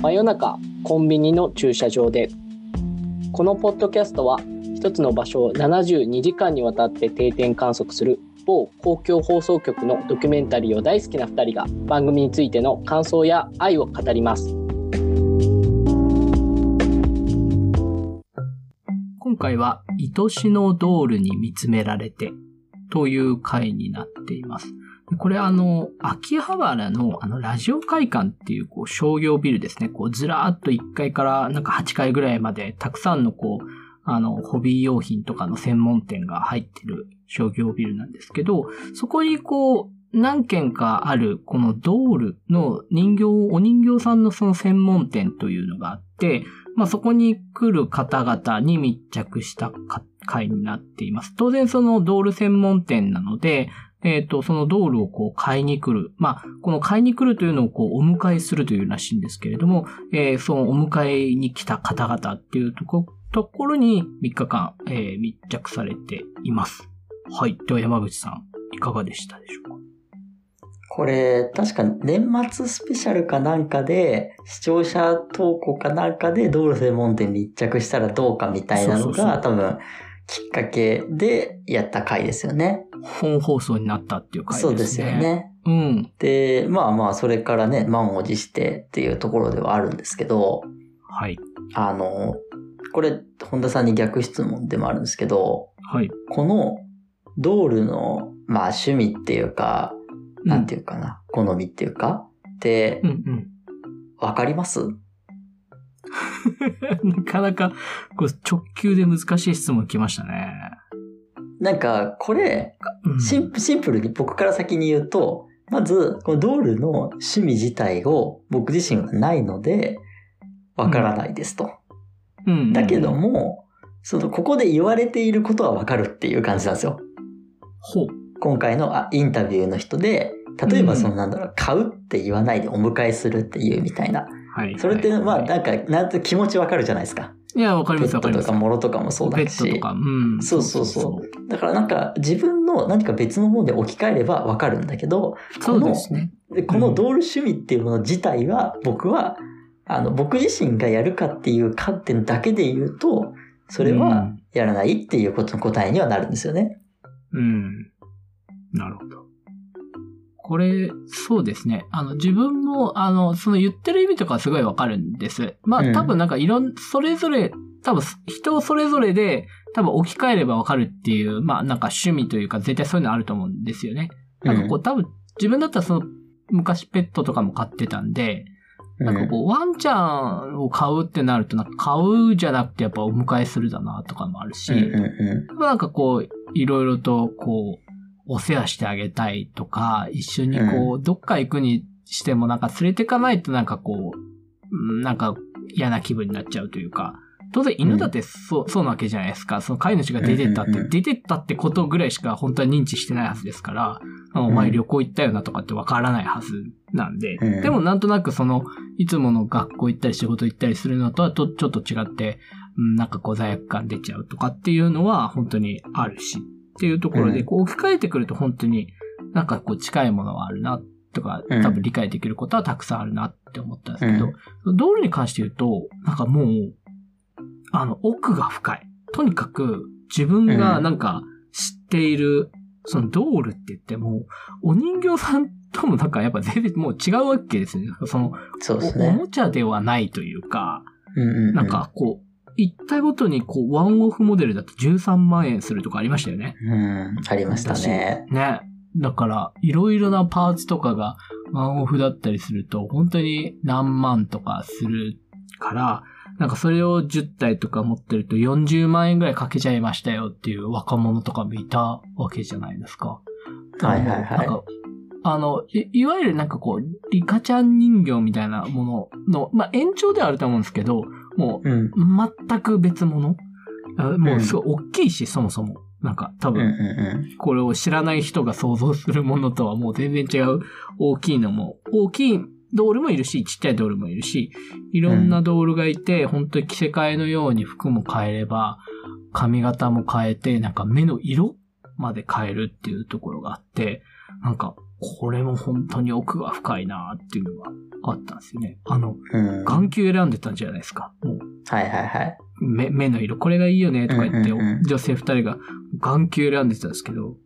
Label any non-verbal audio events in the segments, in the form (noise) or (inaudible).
真夜中コンビニの駐車場でこのポッドキャストは一つの場所を72時間にわたって定点観測する某公共放送局のドキュメンタリーを大好きな2人が番組についての感想や愛を語ります今回は愛しのドールに見つめられてという回になっています。これあの、秋葉原のあの、ラジオ会館っていうこう商業ビルですね。こうずらーっと1階からなんか8階ぐらいまでたくさんのこう、あの、ホビー用品とかの専門店が入ってる商業ビルなんですけど、そこにこう、何軒かあるこのドールの人形、お人形さんのその専門店というのがあって、まあそこに来る方々に密着した回になっています。当然そのドール専門店なので、えっ、ー、と、その道路をこう買いに来る。まあ、この買いに来るというのをこうお迎えするというらしいんですけれども、えー、そのお迎えに来た方々っていうとこところに3日間、えー、密着されています。はい。では山口さん、いかがでしたでしょうか？これ、確か年末スペシャルかなんかで、視聴者投稿かなんかで道路専門店密着したらどうかみたいなのが、多分、きっかけでやった回ですよね。本放送になったっていう回ですね。そうですよね。うん。で、まあまあ、それからね、満を持してっていうところではあるんですけど、はい。あの、これ、本田さんに逆質問でもあるんですけど、はい。この、ドールの、まあ趣味っていうか、なんていうかな、好みっていうか、って、うんうん。わかります？(laughs) なかなかこう直球で難しい質問来ましたね。なんか、これ、シンプシンプルに僕から先に言うと、まず、このドールの趣味自体を僕自身はないので、わからないですと。うん。だけども、その、ここで言われていることはわかるっていう感じなんですよ。ほう。今回のあインタビューの人で、例えばそのなんだろう、買うって言わないでお迎えするっていうみたいな。はい。それって、まあ、なんか、なんと気持ちわかるじゃないですか。いや、わかりますわかります。ペットとか物とかもそうだし。ペットとか、うん。そうそうそう。だからなんか、自分の何か別のもので置き換えればわかるんだけど、そうですね。このドール趣味っていうもの自体は、僕は、あの、僕自身がやるかっていう観点だけで言うと、それはやらないっていうことの答えにはなるんですよね。うん。なるほど。これ、そうですね。あの、自分も、あの、その言ってる意味とかすごいわかるんです。まあ、多分なんかいろん、それぞれ、多分人それぞれで、多分置き換えればわかるっていう、まあなんか趣味というか絶対そういうのあると思うんですよね。なんかこう、多分自分だったらその、昔ペットとかも飼ってたんで、なんかこう、ワンちゃんを買うってなると、なんか買うじゃなくてやっぱお迎えするだなとかもあるし、なんかこう、いろいろとこう、お世話してあげたいとか、一緒にこう、うん、どっか行くにしてもなんか連れてかないとなんかこう、なんか嫌な気分になっちゃうというか、当然犬だってそう、うん、そうなわけじゃないですか。その飼い主が出てったって、出てったってことぐらいしか本当は認知してないはずですから、お前旅行行ったよなとかってわからないはずなんで、うん、でもなんとなくその、いつもの学校行ったり仕事行ったりするのとはとちょっと違って、なんかこう罪悪感出ちゃうとかっていうのは本当にあるし、っていうところで、こう置き換えてくると本当になんかこう近いものはあるなとか、多分理解できることはたくさんあるなって思ったんですけど、うん、道路に関して言うと、なんかもう、あの、奥が深い。とにかく自分がなんか知っている、そのドールって言っても、お人形さんともなんかやっぱ全然もう違うわけですね。その、そうですね、おもちゃではないというか、うんうんうん、なんかこう、一体ごとにこう、ワンオフモデルだと13万円するとかありましたよね。うん、ありましたね。ね。だから、いろいろなパーツとかがワンオフだったりすると、本当に何万とかするから、なんかそれを10体とか持ってると40万円ぐらいかけちゃいましたよっていう若者とかもいたわけじゃないですか。はいはいはい。なんかあのい、いわゆるなんかこう、リカちゃん人形みたいなものの、まあ、延長ではあると思うんですけど、もう、全く別物、うん、もうすごい大きいし、そもそも。なんか多分、これを知らない人が想像するものとはもう全然違う。大きいのも、大きいドールもいるし、ちっちゃいドールもいるし、いろんなドールがいて、うん、本当に着せ替えのように服も変えれば、髪型も変えて、なんか目の色まで変えるっていうところがあって、なんか、これも本当に奥が深いなっていうのがあったんですよね。あの、うん。眼球選んでたんじゃないですか。もう、はいはいはい。目、目の色、これがいいよねとか言って、女性二人が眼球選んでたんですけど、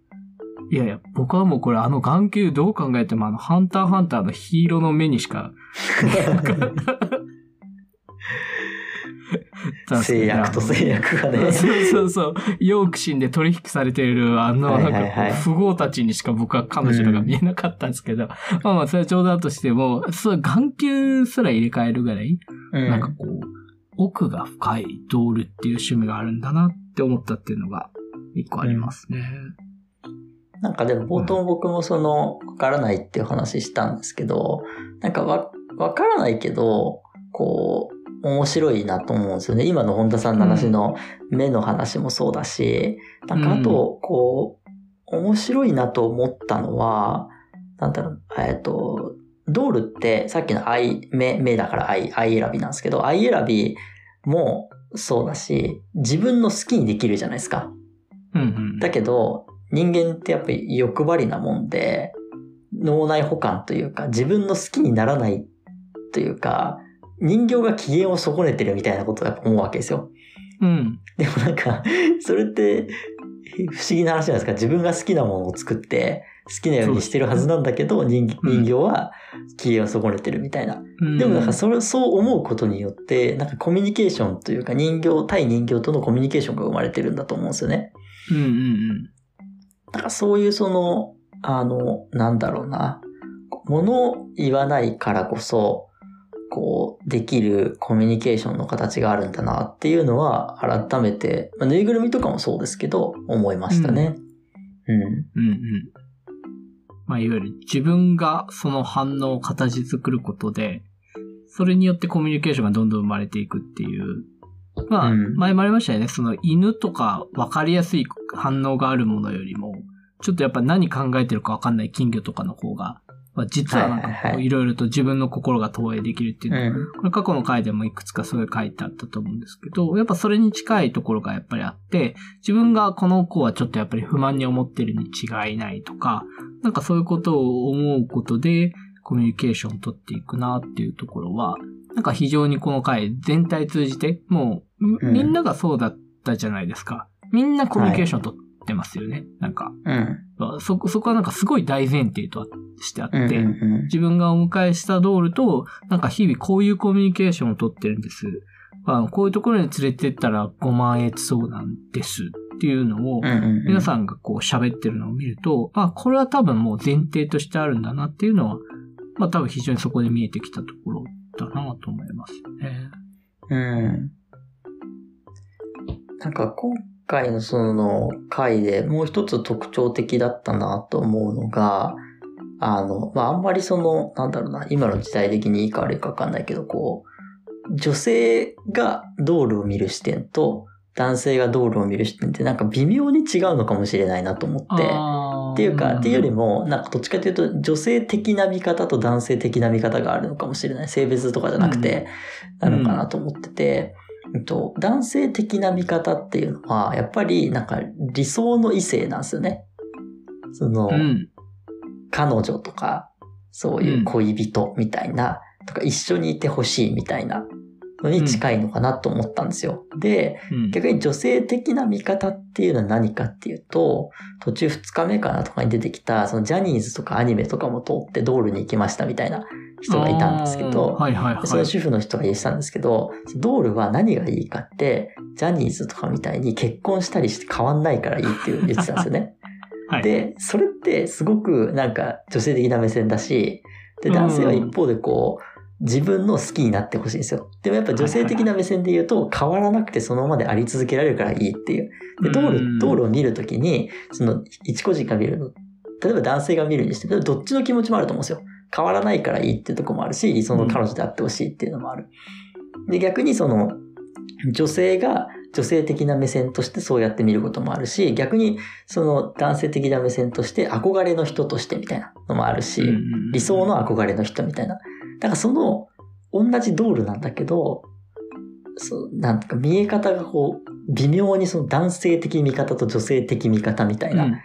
いやいや、僕はもうこれあの眼球どう考えてもあの、ハンターハンターのヒーローの目にしか、(laughs) 制約と制約がね。(laughs) そうそうそう。ヨークシンで取引されている、あの、はいなんか、富豪たちにしか僕は彼女らが見えなかったんですけど、まあまあ、それは冗談としても、そう、眼球すら入れ替えるぐらい、うんなんかこう、奥が深いドールっていう趣味があるんだなって思ったっていうのが、一個ありますね。なんかでも冒頭僕もその、わからないっていう話したんですけど、なんかわ、わからないけど、こう、面白いなと思うんですよね。今の本田さんの話の目の話もそうだし、なんかあと、こう、面白いなと思ったのは、なんだろう、えっと、ドールってさっきの愛、目、目だから愛、愛選びなんですけど、愛選びもそうだし、自分の好きにできるじゃないですか。うんうん。だけど、人間ってやっぱり欲張りなもんで、脳内補完というか、自分の好きにならないというか、人形が機嫌を損ねてるみたいなことをやっぱ思うわけですよ。うん。でもなんか、(laughs) それって不思議な話じゃないですか？自分が好きなものを作って、好きなようにしてるはずなんだけど、人人形は機嫌を損ねてるみたいな。うんでもなんかそれ、そう思うことによって、なんかコミュニケーションというか人形、対人形とのコミュニケーションが生まれてるんだと思うんですよね。うんうんうん。なんかそういうその、あの、なんだろうな、物を言わないからこそ、こう、できるコミュニケーションの形があるんだなっていうのは、改めて、まあ、ぬいぐるみとかもそうですけど、思いましたね。うん。うんうん。まあ、いわゆる自分がその反応を形作ることで、それによってコミュニケーションがどんどん生まれていくっていう。まあ、うん前もありましたよね。その犬とか分かりやすい反応があるものよりも、ちょっとやっぱ何考えてるか分かんない金魚とかの方が、まあ、実はなんかこういろいろと自分の心が投影できるっていうのうん。これ過去の回でもいくつかそういう書いてあったと思うんですけど、やっぱそれに近いところがやっぱりあって、自分がこの子はちょっとやっぱり不満に思ってるに違いないとか、なんかそういうことを思うことでコミュニケーションを取っていくなっていうところは、なんか非常にこの回全体通じて、もうみうんみんながそうだったじゃないですか。みんなコミュニケーション取ってますよね。なんか、うん。そ、そこはなんかすごい大前提としてあって、うん。うん。自分がお迎えしたドールと、なんか日々こういうコミュニケーションをとってるんです。あのこういうところに連れてったら5万円そうなんですっていうのをうん。うん。皆さんがこう喋ってるのを見ると、あ、これは多分もう前提としてあるんだなっていうのは、まあ多分非常にそこで見えてきたところだなと思いますね。うん。なんか今回のその回でもう一つ特徴的だったなと思うのが、あの、まあ、あんまりその、なんだろうな、今の時代的にいいか悪いかわかんないけど、こう、女性が道路を見る視点と男性が道路を見る視点ってなんか微妙に違うのかもしれないなと思って。あっていうか、っていうよりも、も、なんかどっちかというと、女性的な見方と男性的な見方があるのかもしれない。性別とかじゃなくて、なのかなと思ってて、うんと、男性的な見方っていうのは、やっぱりなんか理想の異性なんですよね。その、うん。彼女とか、そういう恋人みたいな、とか一緒にいてほしいみたいなのに近いのかなと思ったんですよ。で、うん逆に女性的な見方っていうのは何かっていうと、途中2日目かなとかに出てきた、そのジャニーズとかアニメとかも通ってドールに行きましたみたいな人がいたんですけど、はいはいはい。でその主婦の人が言ってたんですけど、ドールは何がいいかって、ジャニーズとかみたいに結婚したりして変わんないからいいって言ってたんですよね。(laughs) はい、で、それってすごくなんか女性的な目線だし、で、男性は一方でこう、自分の好きになってほしいんですよ。でもやっぱ女性的な目線で言うと、変わらなくてそのままであり続けられるからいいっていう。で、道うん路、道路を見るときに、その、一個人が見るの、例えば男性が見るにしても、どっちの気持ちもあると思うんですよ。変わらないからいいっていうところもあるし、理想の彼女であってほしいっていうのもある。で、逆にその、女性が女性的な目線としてそうやって見ることもあるし、逆にその男性的な目線として憧れの人としてみたいなのもあるし、理想の憧れの人みたいな。だからその、同じドールなんだけど、そう、なんか見え方がこう、微妙にその男性的見方と女性的見方みたいな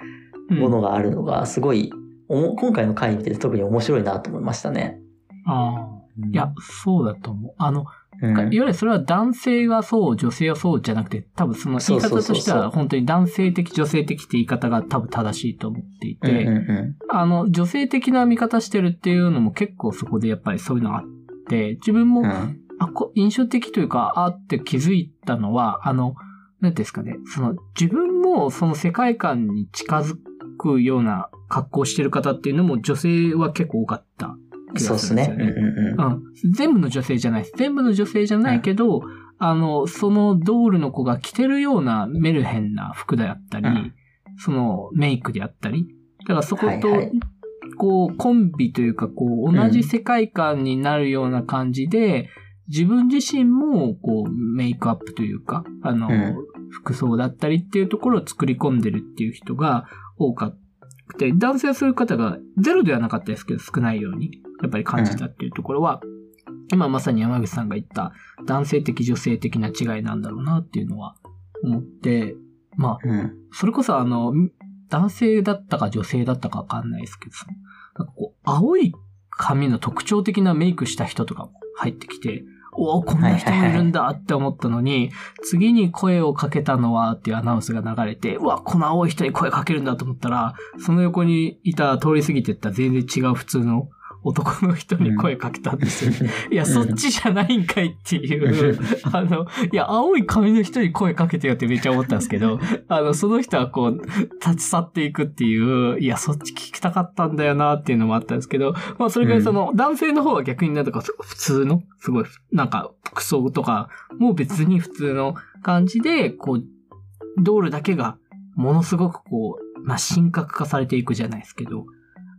ものがあるのがすごいおも今回の回見てて特に面白いなと思いましたね。ああ。いや、そうだと思う。あの、うん、いわゆるそれは男性はそう、女性はそうじゃなくて、多分その言い方としては本当に男性的、女性的って言い方が多分正しいと思っていうんて、うんうあの、女性的な見方してるっていうのも結構そこでやっぱりそういうのがあって、自分も、ん。うん。あこ印象的というか、あって気づいたのは、あの、なんていうんですかね、その自分もその世界観に近づくような格好をしてる方っていうのも女性は結構多かった気そうですがするんですよね。うんうんうん。うん。全部の女性じゃないです。全部の女性じゃないけど、あの、そのドールの子が着てるようなメルヘンな服であったり、うんそのメイクであったり、だからそこと、はいはいこう、コンビというか、こう、同じ世界観になるような感じで、自分自身も、こう、メイクアップというか、あの、うん服装だったりっていうところを作り込んでるっていう人が多かくて、男性はそういう方がゼロではなかったですけど、少ないように、やっぱり感じたっていうところは、今まさに山口さんが言った男性的女性的な違いなんだろうなっていうのは思って、まあ、うん。それこそあの、男性だったか女性だったかわかんないですけど、なんかこう、青い髪の特徴的なメイクした人とかも入ってきて、おお、こんな人もいるんだって思ったのに、次に声をかけたのはっていうアナウンスが流れて、うわ、この青い人に声かけるんだと思ったら、その横にいた通り過ぎてった全然違う普通の男の人に声かけたんですよ。いや、そっちじゃないんかいっていう、あの、いや、青い髪の人に声かけてよってめっちゃ思ったんですけど、あの、その人はこう、立ち去っていくっていう、いや、そっち聞きたかったんだよなっていうのもあったんですけど、まあ、それからその、男性の方は逆になんとか普通の、すごい、なんか、服装とかも別に普通の感じで、こう、ドールだけが、ものすごくこう、まあ、神格化されていくじゃないですけど、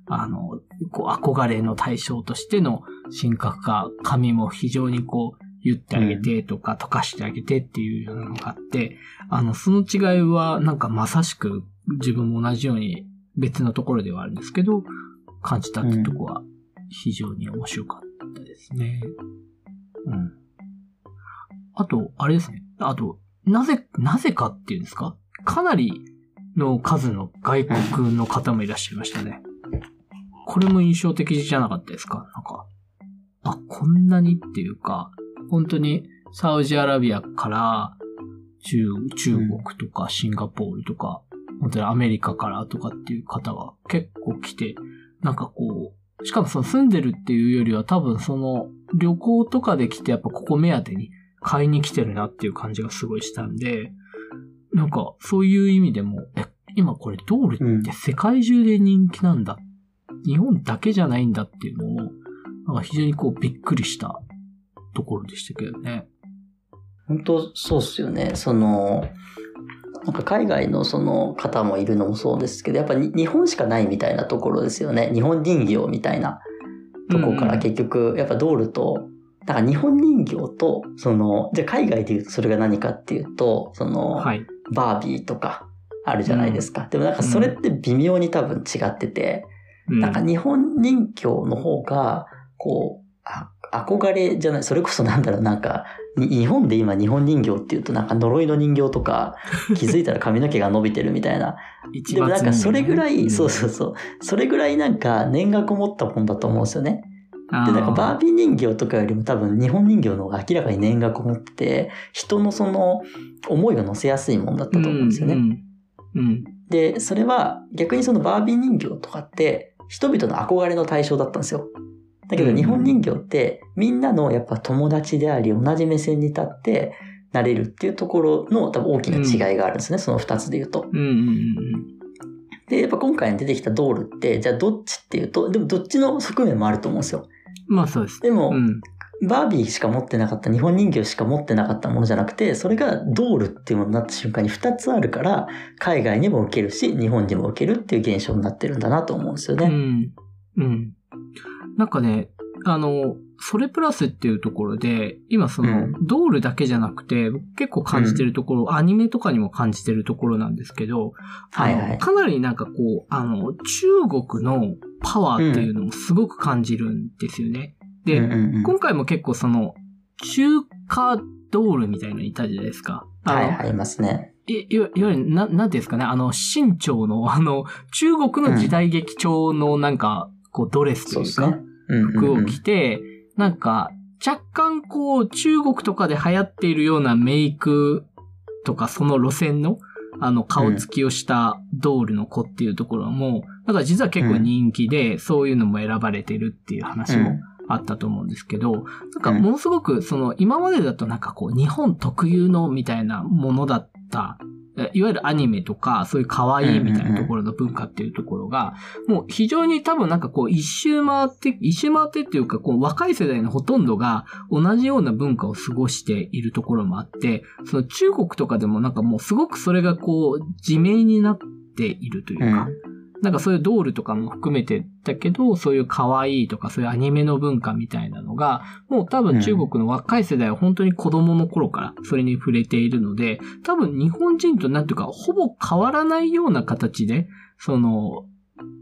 あの、こう、憧れの対象としての神格化、髪も非常にこう、言ってあげてとか、溶かしてあげてっていうようなのがあって、あの、その違いは、なんかまさしく自分も同じように別のところではあるんですけど、感じたってとこは非常に面白かったですね。うん。あと、あれですね。あと、なぜ、なぜかっていうんですか？かなりの数の外国の方もいらっしゃいましたね。これも印象的じゃなかったですか？なんか、あ、こんなにっていうか、本当にサウジアラビアから中中国とかシンガポールとか、本当にアメリカからとかっていう方が結構来て、なんかこう、しかもその住んでるっていうよりは多分その旅行とかで来てやっぱここ目当てに買いに来てるなっていう感じがすごいしたんで、なんかそういう意味でも、え、今これドールって世界中で人気なんだ。日本だけじゃないんだっていうのを、なんか非常にこうびっくりしたところでしたけどね。本当そうっすよね。その、なんか海外のその方もいるのもそうですけど、やっぱに日本しかないみたいなところですよね。日本人形みたいなとこから結局、やっぱドールと、だから日本人形と、その、じゃあ海外で言うとそれが何かっていうと、その、はい。バービーとかあるじゃないですか。でもなんかそれって微妙に多分違ってて、うんなんか日本人形の方が、こう、あ憧れじゃない、それこそなんだろう、なんか、に日本で今日本人形っていうとなんか呪いの人形とか、(laughs) 気づいたら髪の毛が伸びてるみたいな。一でもなんかそれぐらい、そううそうそう、それぐらいなんか念がこもったもんだと思うんですよね。ん。で、なんかバービビー人形とかよりも多分日本人形の方が明らかに念がこもってて、人のその思いを乗せやすいもんだったと思うんですよね。うん。うん。で、それは逆にそのバービー人形とかって人々の憧れの対象だったんですよ。だけどうん日本人形ってみんなのやっぱ友達であり同じ目線に立ってなれるっていうところの多分大きな違いがあるんですね。その二つで言うと。うん。うん。で、やっぱ今回出てきたドールって、じゃあどっちっていうと、でもどっちの側面もあると思うんですよ。まあそうです。でも、うん。バービーしか持ってなかった、日本人形しか持ってなかったものじゃなくて、それがドールっていうものになった瞬間に2つあるから、海外にも受けるし、日本にも受けるっていう現象になってるんだなと思うんですよね。うん。うん。なんかね、あの、それプラスっていうところで、今その、うんドールだけじゃなくて、結構感じてるところ、アニメとかにも感じてるところなんですけど、はいはいかなりなんかこう、あの、中国のパワーっていうのもすごく感じるんですよね。で、うんうんうん。今回も結構その、中華ドールみたいなのいたじゃないですか。はいはい、いますね。いいわゆる、な、なんていうんですかね、あの、清朝の、あの、中国の時代劇調のなんか、こう、ドレスというか、服を着て、なんか、若干こう、中国とかで流行っているようなメイクとか、その路線の、あの、顔つきをしたドールの子っていうところも、だから実は結構人気で、そういうのも選ばれてるっていう話もあったと思うんですけど、なんかものすごくその今までだとなんかこう日本特有のみたいなものだったいわゆるアニメとか、そういう可愛いみたいなところの文化っていうところが、もう非常に多分なんかこう一周回って、一周回ってっていうか、こう若い世代のほとんどが同じような文化を過ごしているところもあって、その中国とかでもなんかもうすごくそれがこう、自明になっているというか、うんなんかそういうドールとかも含めてだけど、そういう可愛いとかそういうアニメの文化みたいなのが、もう多分中国の若い世代は本当に子供の頃からそれに触れているので、多分日本人となんていうか、ほぼ変わらないような形で、その、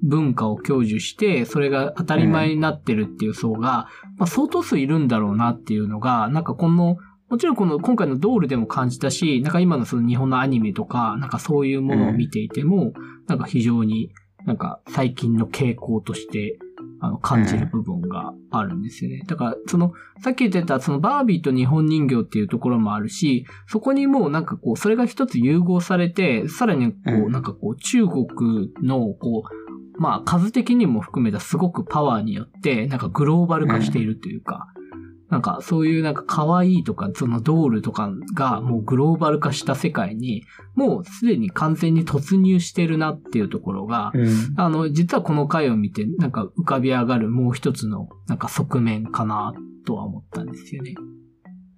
文化を享受して、それが当たり前になってるっていう層が、まあ、相当数いるんだろうなっていうのが、なんかこの、もちろんこの今回のドールでも感じたし、なんか今のその日本のアニメとか、なんかそういうものを見ていても、なんか非常になんか最近の傾向として、あの、感じる部分があるんですよね。だから、その、さっき言ってた、そのバービーと日本人形っていうところもあるし、そこにもうなんかこう、それが一つ融合されて、さらにこう、なんかこう、中国の、こう、まあ、数的にも含めたすごくパワーによって、なんかグローバル化しているというか、なんかそういうなんか可愛いとか、そのドールとかがもうグローバル化した世界に、もうすでに完全に突入してるなっていうところが、うん、あの、実はこの回を見てなんか浮かび上がるもう一つのなんか側面かなとは思ったんですよね。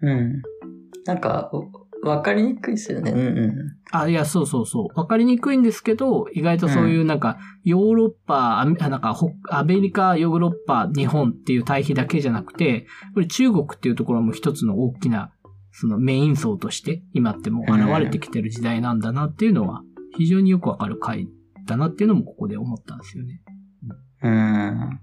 うん。なんか、わかりにくいですよね。うんうん。あ、いや、そうそうそう。わかりにくいんですけど、意外とそういうなんか、ヨーロッパ、うん、なんか、アメリカ、ヨーロッパ、日本っていう対比だけじゃなくて、これ中国っていうところも一つの大きな、そのメイン層として、今ってもう現れてきてる時代なんだなっていうのは、非常によくわかる回だなっていうのもここで思ったんですよね。うん。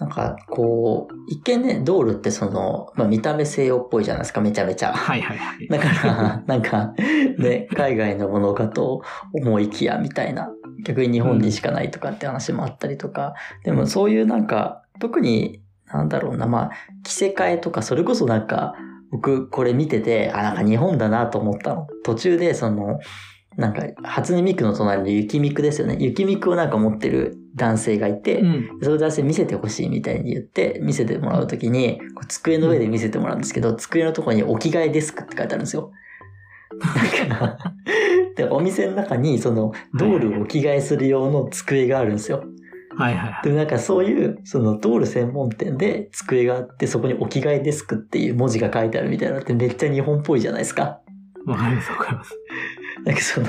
なんか、こう、一見ね、ドールってその、まあ見た目西洋っぽいじゃないですか、めちゃめちゃ。はいはいはい。だから、なんか、ね、海外のものかと思いきや、みたいな。逆に日本にしかないとかって話もあったりとか。でもそういうなんか、特に、なんだろうな、まあ、着せ替えとか、それこそなんか、僕これ見てて、あ、なんか日本だなと思ったの。途中でその、なんか、初音ミクの隣の雪ミクですよね。雪ミクをなんか持ってる男性がいて、うん、その男性見せてほしいみたいに言って、見せてもらうときに、机の上で見せてもらうんですけど、机のところに置き換えデスクって書いてあるんですよ。だから、で、お店の中にその、ドールを置き換えする用の机があるんですよ。はいはい。でもなんかそういう、そのドール専門店で机があって、そこに置き換えデスクっていう文字が書いてあるみたいなのってめっちゃ日本っぽいじゃないですか。わかりますわかります。なんかその、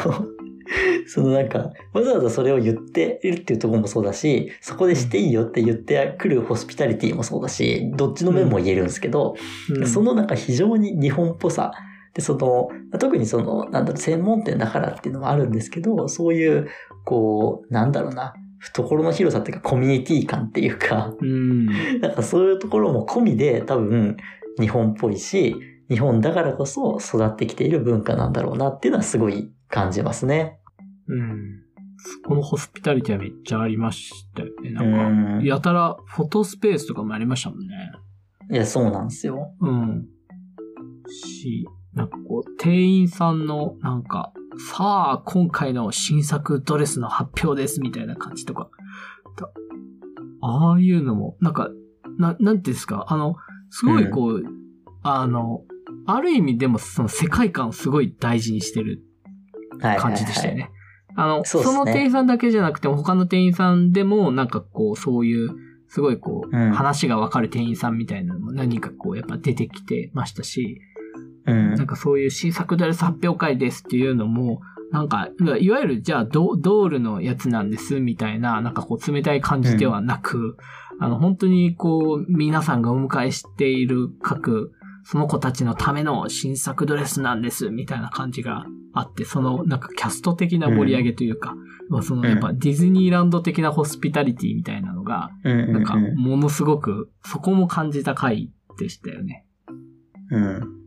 (laughs) そのなんか、わざわざそれを言っているっていうところもそうだし、そこでしていいよって言ってくるホスピタリティもそうだし、どっちの面も言えるんですけど、うん、そのなんか非常に日本っぽさ、で、その、特にその、なんだろう、専門店だからっていうのもあるんですけど、そういう、こう、なんだろうな、懐の広さっていうかコミュニティ感っていうか、うん、(laughs) なんかそういうところも込みで多分日本っぽいし、日本だからこそ育ってきている文化なんだろうなっていうのはすごい感じますね。うん。このホスピタリティはめっちゃありましたよね。なんか、やたらフォトスペースとかもありましたもんね。いや、そうなんですよ。うん。し、なんかこう、店員さんの、なんか、さあ、今回の新作ドレスの発表ですみたいな感じとか。ああいうのも、なんか、な、なんていうんですか、あの、すごいこう、うん、あの、ある意味でもその世界観をすごい大事にしてる感じでしたよね。あの、そ、ね、の店員さんだけじゃなくても他の店員さんでもなんかこうそういうすごいこう、うん、話がわかる店員さんみたいなのも何かこうやっぱ出てきてましたし、うん、なんかそういう新作ドレス発表会ですっていうのも、なんか、いわゆるじゃあドドールのやつなんですみたいな、なんかこう冷たい感じではなく、うん、あの本当にこう皆さんがお迎えしている各その子たちのための新作ドレスなんです、みたいな感じがあって、そのなんかキャスト的な盛り上げというか、うん、そのやっぱディズニーランド的なホスピタリティみたいなのが、なんかものすごくそこも感じた回でしたよね。うん。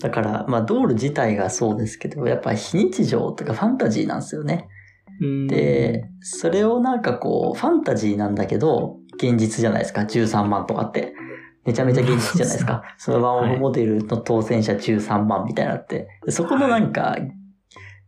だから、まあ、ドール自体がそうですけど、やっぱ非日常とかファンタジーなんですよね。うんで、それをなんかこう、ファンタジーなんだけど、現実じゃないですか、13万とかって。めちゃめちゃ現実じゃないですか。(laughs) そのワンオフモデルの当選者13万みたいなのって。でそこのなんか、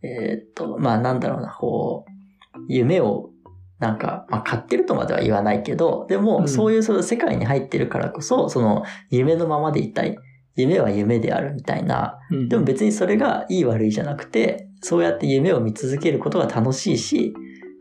えーっと、まあなんだろうな、こう、夢を、なんか、まあ買ってるとまでは言わないけど、でうも、んそういうその世界に入ってるからこそ、その夢のままでいたい。夢は夢であるみたいな、うんでも別にそれがいい悪いじゃなくて、そうやって夢を見続けることが楽しいし、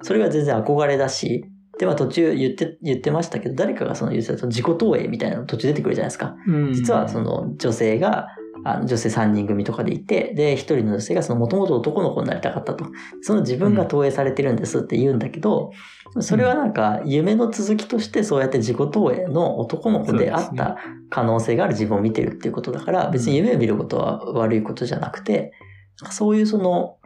それが全然憧れだし、で、まあ途中言って、言ってましたけど、誰かがその言ってた自己投影みたいなの途中出てくるじゃないですか。うん実はその女性が、あの女性3人組とかでいて、で、一人の女性がその元々男の子になりたかったと。その自分が投影されてるんですって言うんだけど、それはなんか夢の続きとしてそうやって自己投影の男の子であった可能性がある自分を見てるっていうことだから、別に夢を見ることは悪いことじゃなくて、そういうその、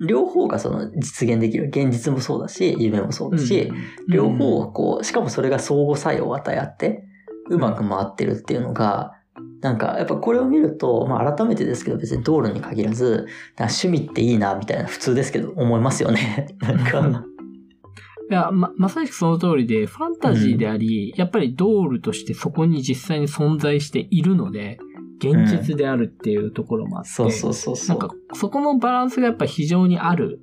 両方がその実現できる。現実もそうだし、夢もそうだし、両方をこう、しかもそれが相互作用を与え合って、うまく回ってるっていうのが、なんか、やっぱこれを見ると、まあ改めてですけど、別に道路に限らず、趣味っていいな、みたいな、普通ですけど、思いますよね。(laughs) なんか、(laughs) いや、ま、まさしくその通りで、ファンタジーであり、やっぱりドールとしてそこに実際に存在しているので、現実であるっていうところもあって、そうそうそうそう。なんか、そこのバランスがやっぱ非常にある、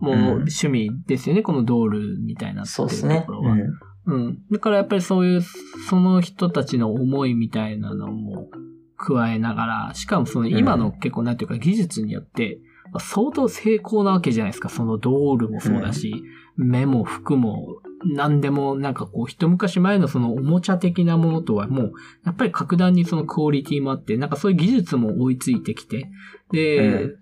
もううん趣味ですよね、このドールみたいなっていうとこ。ろは。うん。うん。だからやっぱりそういう、その人たちの思いみたいなのも加えながら、しかもその今の結構なんていうか技術によって、まあ相当成功なわけじゃないですか。そのドールもそうだし、目も服も、何でもなんかこう一昔前のそのおもちゃ的なものとはもう、やっぱり格段にそのクオリティもあって、なんかそういう技術も追いついてきて、で、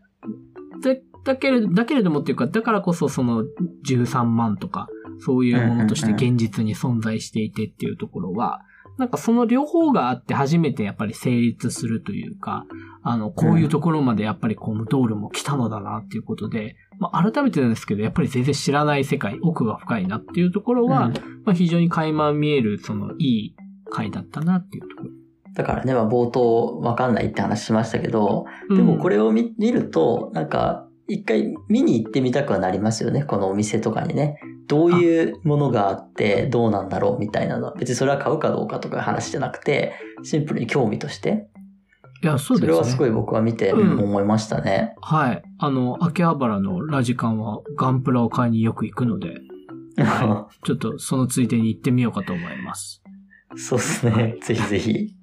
だだけれど、だけれどもっていうか、だからこそその13万とか、そういうものとして現実に存在していてっていうところは、なんかその両方があって初めてやっぱり成立するというか、あの、こういうところまでやっぱりこのドールも来たのだなっていうことで、まあ改めてなんですけど、やっぱり全然知らない世界、奥が深いなっていうところは、うんまあ非常に垣間見える、そのいい回だったなっていうところ。だからね、まあ冒頭わかんないって話しましたけど、でもこれ、れを見見ると、なんか、一回見に行ってみたくはなりますよね。このお店とかにね。どういうものがあって、どうなんだろうみたいなの。別にそれは買うかどうかとかいう話じゃなくて、シンプルに興味として。いや、そうですね。それはすごい僕は見てうん思いましたね。はい。あの、秋葉原のラジカンはガンプラを買いによく行くので、は (laughs) ちょっとそのついでに行ってみようかと思います。そうですね。ぜひぜひ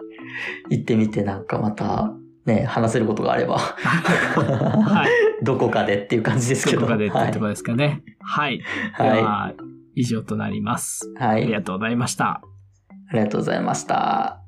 行ってみてなんかまたね、話せることがあれば、はい。どこかでっていう感じですけど。どこかでってはいいうところですかね。はい。ではは、以上となります。い。はい。ありがとうございました。ありがとうございました。